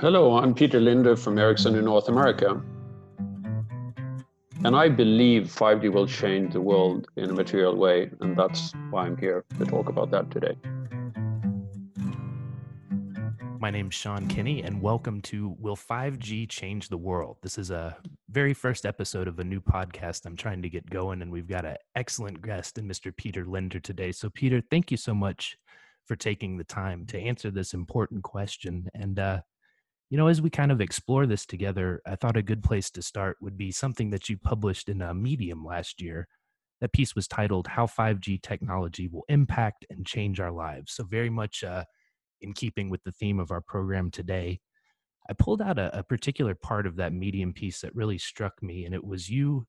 Hello, I'm Peter Linder from Ericsson in North America. And I believe 5G will change the world in a material way, and that's why I'm here to talk about that today. My name's Sean Kinney, and welcome to Will 5G Change the World? This is a very first episode of a new podcast I'm trying to get going, and we've got an excellent guest in Mr. Peter Linder today. So, Peter, thank you so much for taking the time to answer this important question. And, uh, you know, as we kind of explore this together, I thought a good place to start would be something that you published in a Medium last year. That piece was titled How 5G Technology Will Impact and Change Our Lives. So, very much uh, in keeping with the theme of our program today. I pulled out a, a particular part of that Medium piece that really struck me, and it was you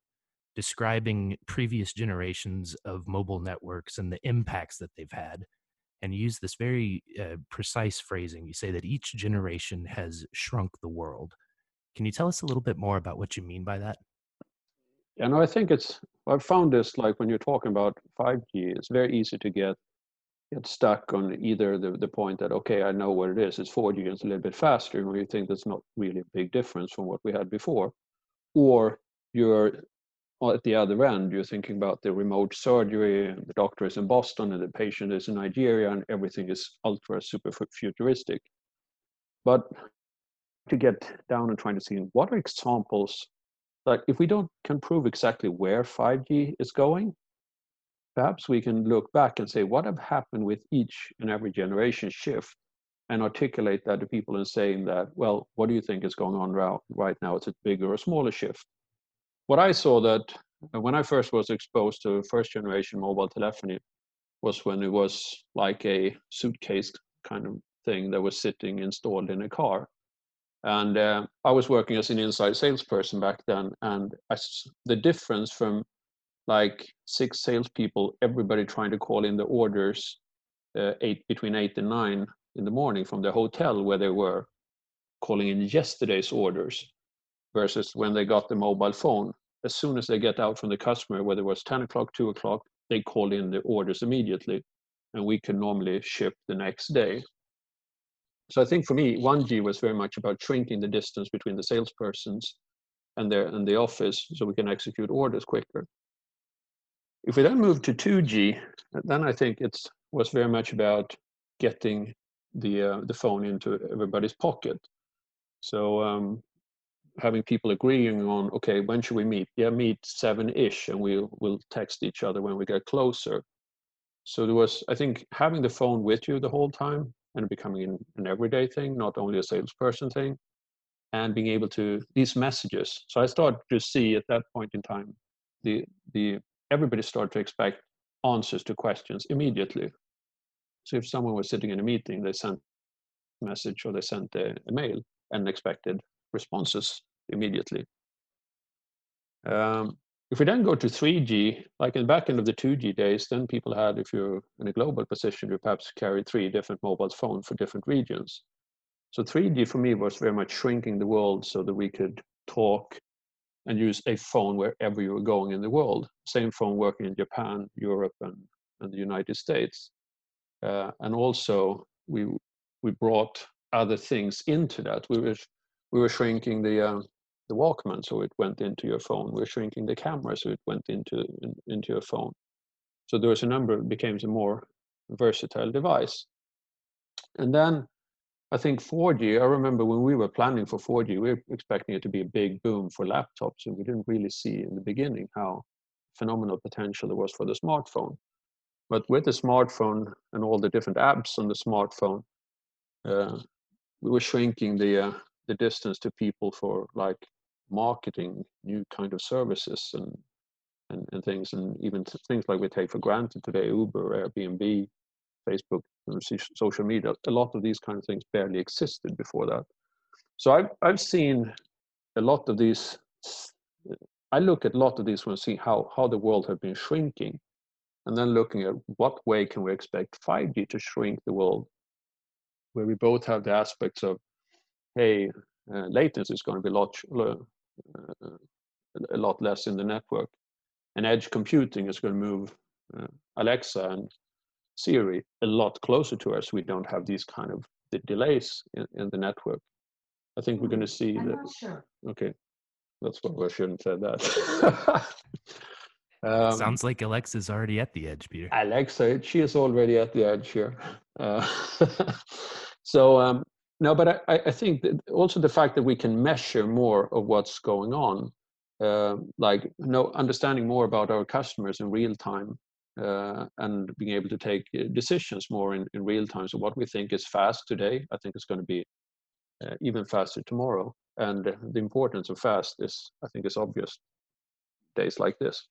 describing previous generations of mobile networks and the impacts that they've had and use this very uh, precise phrasing. You say that each generation has shrunk the world. Can you tell us a little bit more about what you mean by that? Yeah, no, I think it's. I've found this like when you're talking about 5G, it's very easy to get get stuck on either the, the point that okay, I know what it is. It's 4G, it's a little bit faster, and you think that's not really a big difference from what we had before, or you're at the other end, you're thinking about the remote surgery, and the doctor is in Boston and the patient is in Nigeria, and everything is ultra super futuristic. But to get down and trying to see what are examples, like if we don't can prove exactly where 5G is going, perhaps we can look back and say what have happened with each and every generation shift and articulate that to people and saying that, well, what do you think is going on right now? It's a bigger or smaller shift what I saw that uh, when I first was exposed to first generation mobile telephony was when it was like a suitcase kind of thing that was sitting installed in a car. And uh, I was working as an inside salesperson back then, and I, the difference from like six salespeople, everybody trying to call in the orders uh, eight between eight and nine in the morning from the hotel where they were calling in yesterday's orders versus when they got the mobile phone as soon as they get out from the customer, whether it was 10 o'clock, 2 o'clock, they call in the orders immediately, and we can normally ship the next day. So I think for me, 1G was very much about shrinking the distance between the salespersons and their and the office, so we can execute orders quicker. If we then move to 2G, then I think it was very much about getting the uh, the phone into everybody's pocket. So um, having people agreeing on okay when should we meet? Yeah meet seven-ish and we'll we'll text each other when we get closer. So there was i think having the phone with you the whole time and becoming an, an everyday thing not only a salesperson thing and being able to these messages. So i started to see at that point in time the the everybody started to expect answers to questions immediately. So if someone was sitting in a meeting they sent a message or they sent a, a mail and expected responses immediately. Um, if we then go to 3G, like in the back end of the 2G days, then people had, if you're in a global position, you perhaps carry three different mobile phones for different regions. So 3G for me was very much shrinking the world so that we could talk and use a phone wherever you were going in the world. Same phone working in Japan, Europe, and, and the United States. Uh, and also we we brought other things into that. We were we were shrinking the uh, the Walkman, so it went into your phone. We are shrinking the camera, so it went into in, into your phone. So there was a number, it became a more versatile device. And then I think 4G, I remember when we were planning for 4G, we were expecting it to be a big boom for laptops, and we didn't really see in the beginning how phenomenal potential there was for the smartphone. But with the smartphone and all the different apps on the smartphone, uh, we were shrinking the uh, the distance to people for like marketing new kind of services and and, and things and even things like we take for granted today uber airbnb facebook and social media a lot of these kind of things barely existed before that. So i've, I've seen a lot of these i look at a lot of these when see how how the world has been shrinking and then looking at what way can we expect 5g to shrink the world where we both have the aspects of hey, uh, latency is going to be a lot, uh, a lot less in the network. And edge computing is going to move uh, Alexa and Siri a lot closer to us. We don't have these kind of the delays in, in the network. I think we're going to see I'm that. not sure. Okay, that's why I shouldn't say that. um, Sounds like Alexa's already at the edge, Peter. Alexa, she is already at the edge here. Uh, so um, no, but I, I think also the fact that we can measure more of what's going on, uh, like know, understanding more about our customers in real time, uh, and being able to take uh, decisions more in, in real time. So what we think is fast today, I think it's going to be uh, even faster tomorrow. And the importance of fast is, I think, is obvious days like this.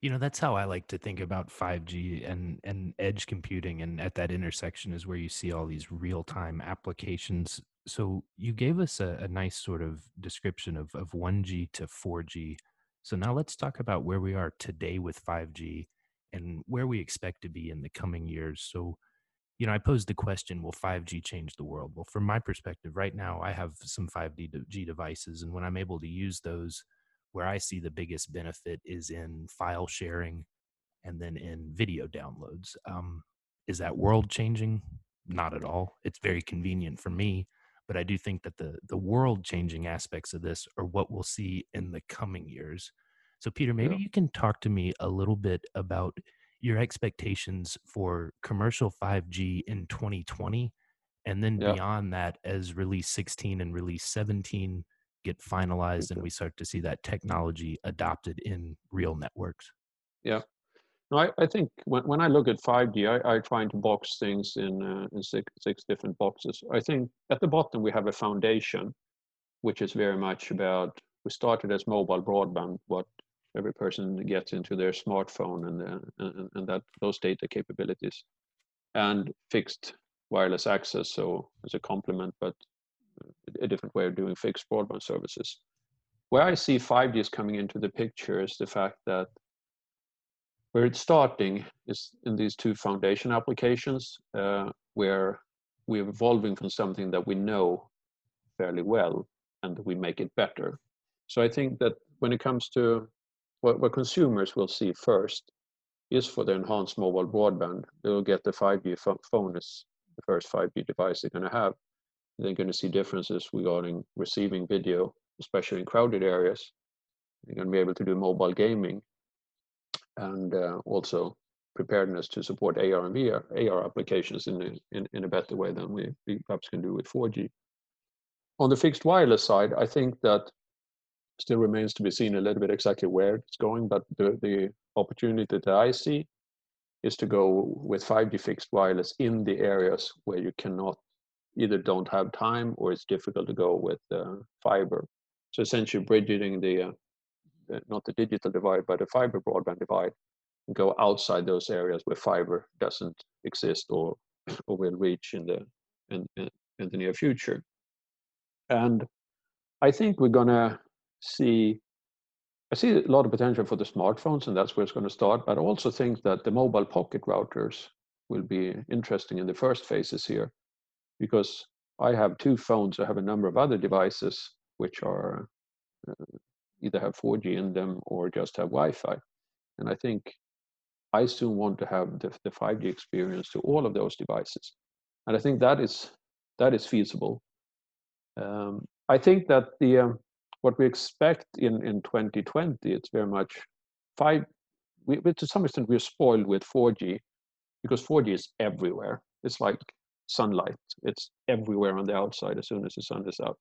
You know, that's how I like to think about 5G and and edge computing and at that intersection is where you see all these real-time applications. So you gave us a, a nice sort of description of, of 1G to 4G. So now let's talk about where we are today with 5G and where we expect to be in the coming years. So, you know, I posed the question, will 5G change the world? Well, from my perspective, right now, I have some 5G devices, and when I'm able to use those, where I see the biggest benefit is in file sharing and then in video downloads. Um, is that world changing? Not at all. It's very convenient for me, but I do think that the the world changing aspects of this are what we'll see in the coming years. So, Peter, maybe Yeah. you can talk to me a little bit about your expectations for commercial 5G in 2020, and then Yeah. beyond that, as release 16 and release 17 get finalized and we start to see that technology adopted in real networks. Yeah. No, I, I think when, when I look at 5G, I, I try to box things in, uh, in six, six different boxes. I think at the bottom we have a foundation, which is very much about, we started as mobile broadband, what every person gets into their smartphone and, uh, and, and that those data capabilities, and fixed wireless access, so as a complement, but a different way of doing fixed broadband services. Where I see 5G is coming into the picture is the fact that where it's starting is in these two foundation applications uh, where we're evolving from something that we know fairly well and we make it better. So I think that when it comes to what, what consumers will see first is for the enhanced mobile broadband, they'll get the 5G phone as the first 5G device they're going to have. They're going to see differences regarding receiving video, especially in crowded areas. They're going to be able to do mobile gaming and uh, also preparedness to support AR and VR, AR applications in a, in, in a better way than we, we perhaps can do with 4G. On the fixed wireless side, I think that still remains to be seen a little bit exactly where it's going, but the, the opportunity that I see is to go with 5G fixed wireless in the areas where you cannot either don't have time or it's difficult to go with uh, fiber. So essentially bridging the uh, uh, not the digital divide, but the fiber broadband divide, and go outside those areas where fiber doesn't exist or or will reach in the in, in, in the near future. And I think we're gonna see. I see a lot of potential for the smartphones, and that's where it's going to start. But I also think that the mobile pocket routers will be interesting in the first phases here, because I have two phones. I have a number of other devices which are uh, either have 4G in them or just have Wi-Fi. And I think I soon want to have the, the 5G experience to all of those devices. And I think that is that is feasible. Um, I think that the um, what we expect in, in 2020, it's very much five. We, to some extent, we're spoiled with 4G because 4G is everywhere. It's like sunlight. It's everywhere on the outside as soon as the sun is out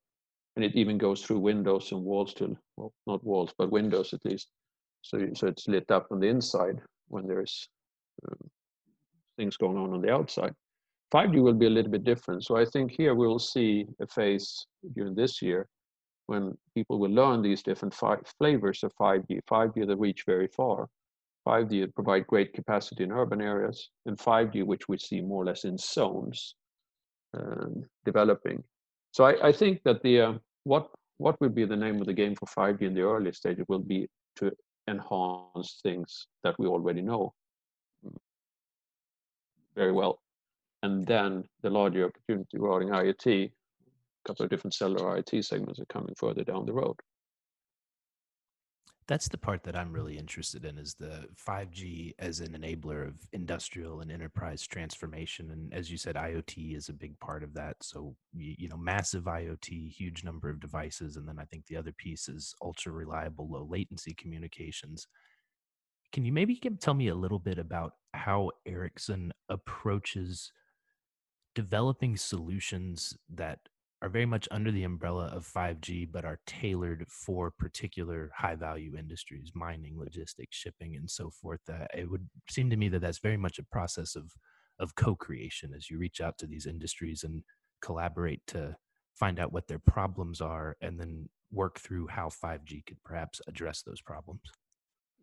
and it even goes through windows and walls to well not walls but windows at least. So so it's lit up on the inside when there's uh, things going on on the outside. 5g will be a little bit different. So i think here we'll see a phase during this year when people will learn these different flavors of 5g 5g that reach very far. 5g that provide great capacity in urban areas and 5g which we see more or less in zones um, developing so I, I think that the uh, what what will be the name of the game for 5G in the early stage will be to enhance things that we already know very well, and then the larger opportunity regarding IoT, a couple of different cellular IoT segments are coming further down the road. That's the part that I'm really interested in is the 5G as an enabler of industrial and enterprise transformation. And as you said, IoT is a big part of that. So, you know, massive IoT, huge number of devices. And then I think the other piece is ultra reliable, low latency communications. Can you maybe tell me a little bit about how Ericsson approaches developing solutions that are very much under the umbrella of 5G, but are tailored for particular high value industries, mining, logistics, shipping, and so forth. Uh, it would seem to me that that's very much a process of, of co creation as you reach out to these industries and collaborate to find out what their problems are and then work through how 5G could perhaps address those problems.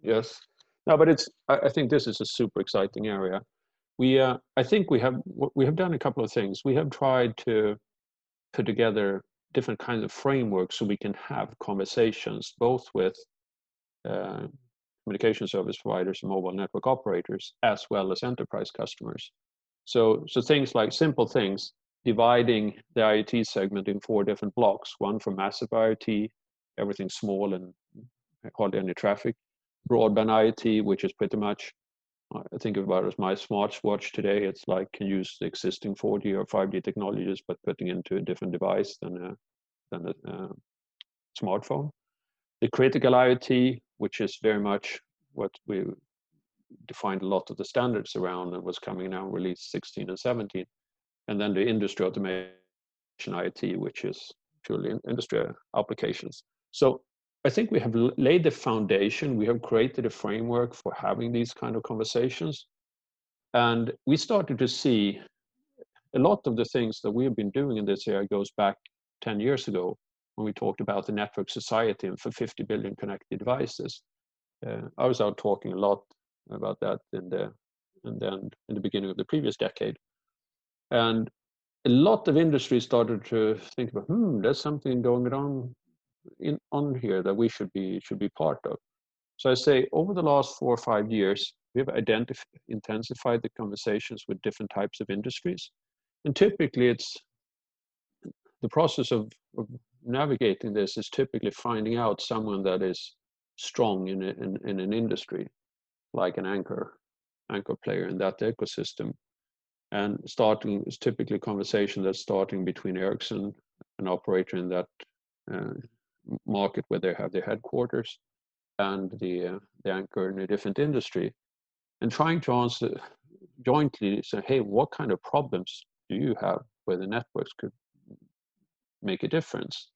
Yes. No, but it's, I think this is a super exciting area. We, uh, I think we have, we have done a couple of things. We have tried to put together different kinds of frameworks so we can have conversations both with uh, communication service providers and mobile network operators as well as enterprise customers. So, so things like simple things, dividing the IoT segment in four different blocks, one for massive IoT, everything small and hardly any traffic, broadband IoT, which is pretty much I think about it as my smartwatch today. It's like can use the existing 4G or 5G technologies, but putting into a different device than a than a uh, smartphone. The critical IoT, which is very much what we defined a lot of the standards around and was coming now release 16 and 17, and then the industry automation IoT, which is purely industry applications. So I think we have laid the foundation. We have created a framework for having these kind of conversations. And we started to see a lot of the things that we have been doing in this area goes back 10 years ago when we talked about the network society and for 50 billion connected devices. Uh, I was out talking a lot about that in the and then in the beginning of the previous decade. And a lot of industries started to think about, hmm, there's something going on in, on here that we should be should be part of. So I say over the last four or five years, we have identified intensified the conversations with different types of industries, and typically it's the process of, of navigating this is typically finding out someone that is strong in, a, in, in an industry, like an anchor anchor player in that ecosystem, and starting is typically a conversation that's starting between Ericsson, an operator in that uh, market where they have their headquarters and the uh, the anchor in a different industry and trying to answer jointly say hey what kind of problems do you have where the networks could make a difference?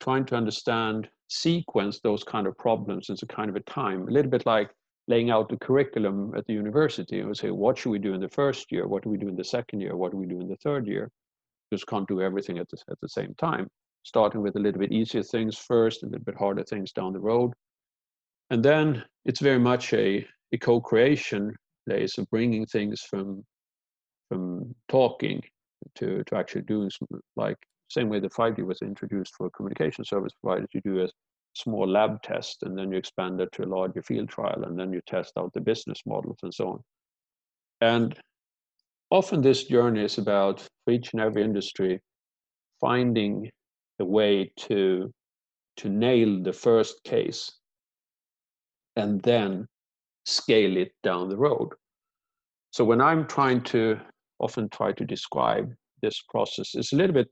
Trying to understand sequence those kind of problems a kind of a time a little bit like laying out the curriculum at the university and say what should we do in the first year? What do we do in the second year? What do we do in the third year? Just can't do everything at the, at the same time starting with a little bit easier things first, a little bit harder things down the road. And then it's very much a, a co-creation place of bringing things from from talking to, to actually doing some, like same way the 5G was introduced for communication service providers, you do a small lab test and then you expand it to a larger field trial and then you test out the business models and so on. And often this journey is about for each and every industry finding a way to to nail the first case and then scale it down the road. So when I'm trying to often try to describe this process, it's a little bit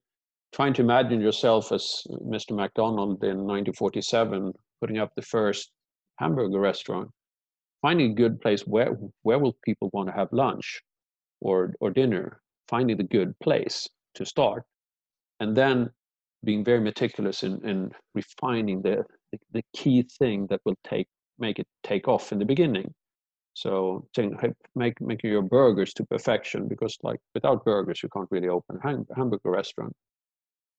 trying to imagine yourself as Mr. McDonald in 1947 putting up the first hamburger restaurant, finding a good place where where will people want to have lunch or or dinner, finding the good place to start, and then being very meticulous in, in refining the, the, the key thing that will take make it take off in the beginning. So make making your burgers to perfection because like without burgers you can't really open a hamburger restaurant.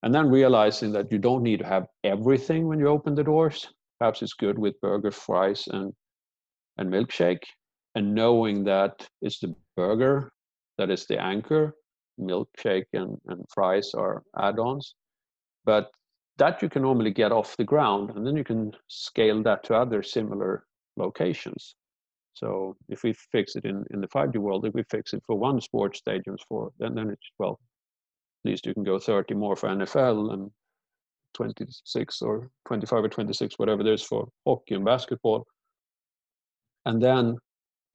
And then realizing that you don't need to have everything when you open the doors. Perhaps it's good with burger, fries, and and milkshake. And knowing that it's the burger that is the anchor, milkshake and, and fries are add-ons. But that you can normally get off the ground and then you can scale that to other similar locations. So if we fix it in, in the 5G world, if we fix it for one sports stadiums for, then, then it's, well, at least you can go 30 more for NFL and 26 or 25 or 26, whatever there's for hockey and basketball. And then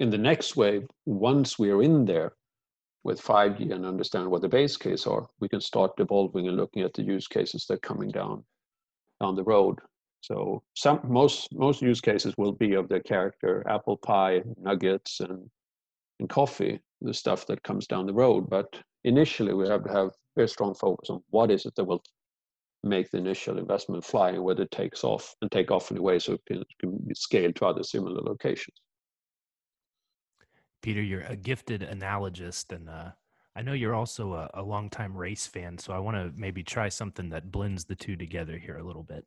in the next wave, once we're in there with 5G and understand what the base case are, we can start evolving and looking at the use cases that are coming down down the road. So some most most use cases will be of the character apple pie, nuggets, and and coffee, the stuff that comes down the road. But initially, we have to have very strong focus on what is it that will make the initial investment fly and whether it takes off and take off in a way so it can, it can be scaled to other similar locations. Peter, you're a gifted analogist, and uh, I know you're also a, a longtime race fan. So I want to maybe try something that blends the two together here a little bit.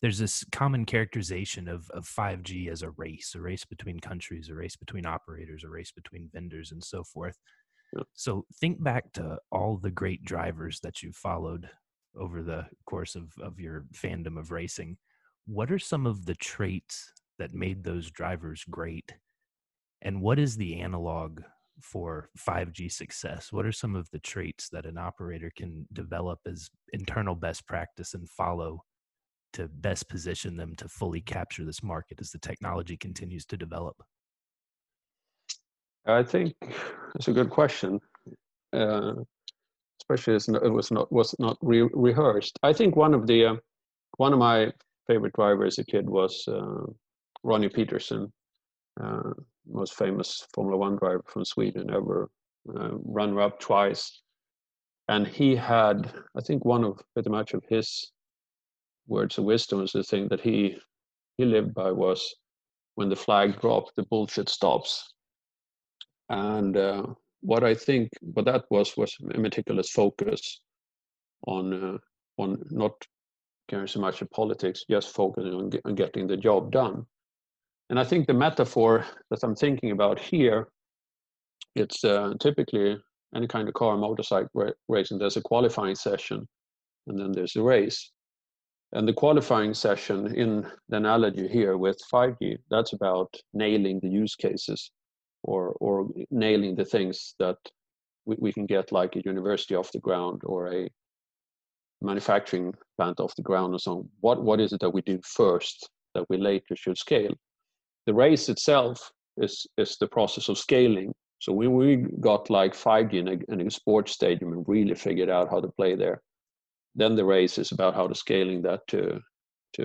There's this common characterization of, of 5G as a race, a race between countries, a race between operators, a race between vendors, and so forth. So think back to all the great drivers that you've followed over the course of, of your fandom of racing. What are some of the traits that made those drivers great? And what is the analog for 5G success? What are some of the traits that an operator can develop as internal best practice and follow to best position them to fully capture this market as the technology continues to develop? I think it's a good question, uh, especially as it was not was not re rehearsed. I think one of the uh, one of my favorite drivers as a kid was uh, Ronnie Peterson, uh, most famous Formula One driver from Sweden, ever uh, runner up twice, and he had I think one of pretty much of his words of wisdom is the thing that he he lived by was when the flag dropped, the bullshit stops and uh, what I think what that was was a meticulous focus on uh, on not caring so much of politics, just focusing on, on getting the job done. And I think the metaphor that I'm thinking about here, it's uh, typically any kind of car motorcycle ra- racing. There's a qualifying session, and then there's a race. And the qualifying session, in the analogy here with 5G, that's about nailing the use cases or or nailing the things that we, we can get like a university off the ground or a manufacturing plant off the ground or so what what is it that we do first that we later should scale the race itself is is the process of scaling. So when we got like 5g in a, in a sports stadium and really figured out how to play there. Then the race is about how to scaling that to to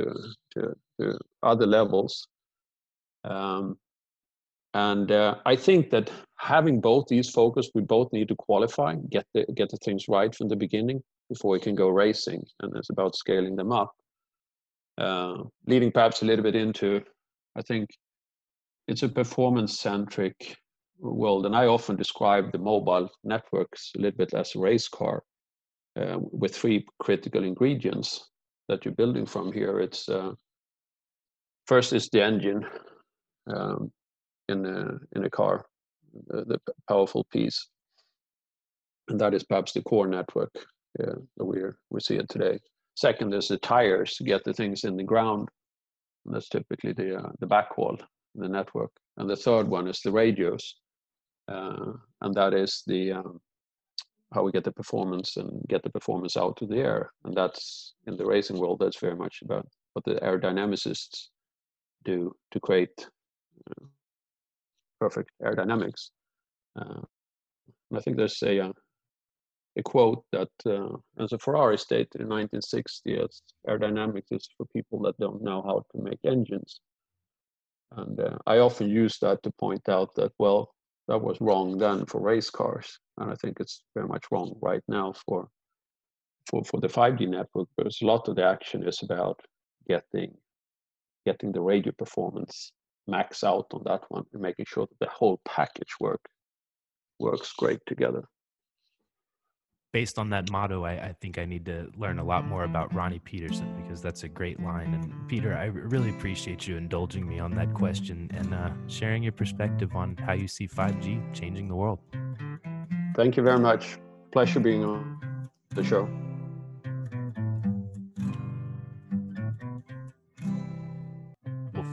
to, to other levels. Um, and uh, I think that having both these focus, we both need to qualify, get the get the things right from the beginning before we can go racing, and it's about scaling them up. Uh, leading perhaps a little bit into, I think, it's a performance-centric world, and I often describe the mobile networks a little bit as a race car uh, with three critical ingredients that you're building from here. It's uh, first is the engine. Um, in a, in a car, the, the powerful piece. And that is perhaps the core network uh, that we're, we see it today. Second is the tires to get the things in the ground. And that's typically the, uh, the backhaul, the network. And the third one is the radios. Uh, and that is the um, how we get the performance and get the performance out to the air. And that's in the racing world, that's very much about what the aerodynamicists do to create uh, perfect aerodynamics. Uh, I think there's a uh, a quote that uh, Enzo Ferrari stated in 1960 as aerodynamics is for people that don't know how to make engines. And uh, I often use that to point out that, well, that was wrong then for race cars. And I think it's very much wrong right now for, for, for the 5G network, because a lot of the action is about getting, getting the radio performance max out on that one and making sure that the whole package work works great together. Based on that motto, I, I, think I need to learn a lot more about Ronnie Peterson because that's a great line. And Peter, I really appreciate you indulging me on that question and uh, sharing your perspective on how you see 5G changing the world. Thank you very much. Pleasure being on the show.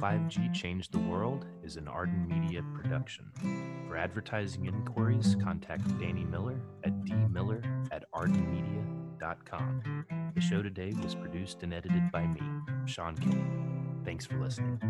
5G Change the World is an Arden Media production. For advertising inquiries, contact Danny Miller at dmiller at ardenmedia.com. 5g.com. The show today was produced and edited by me, Sean Kinney. Thanks for listening.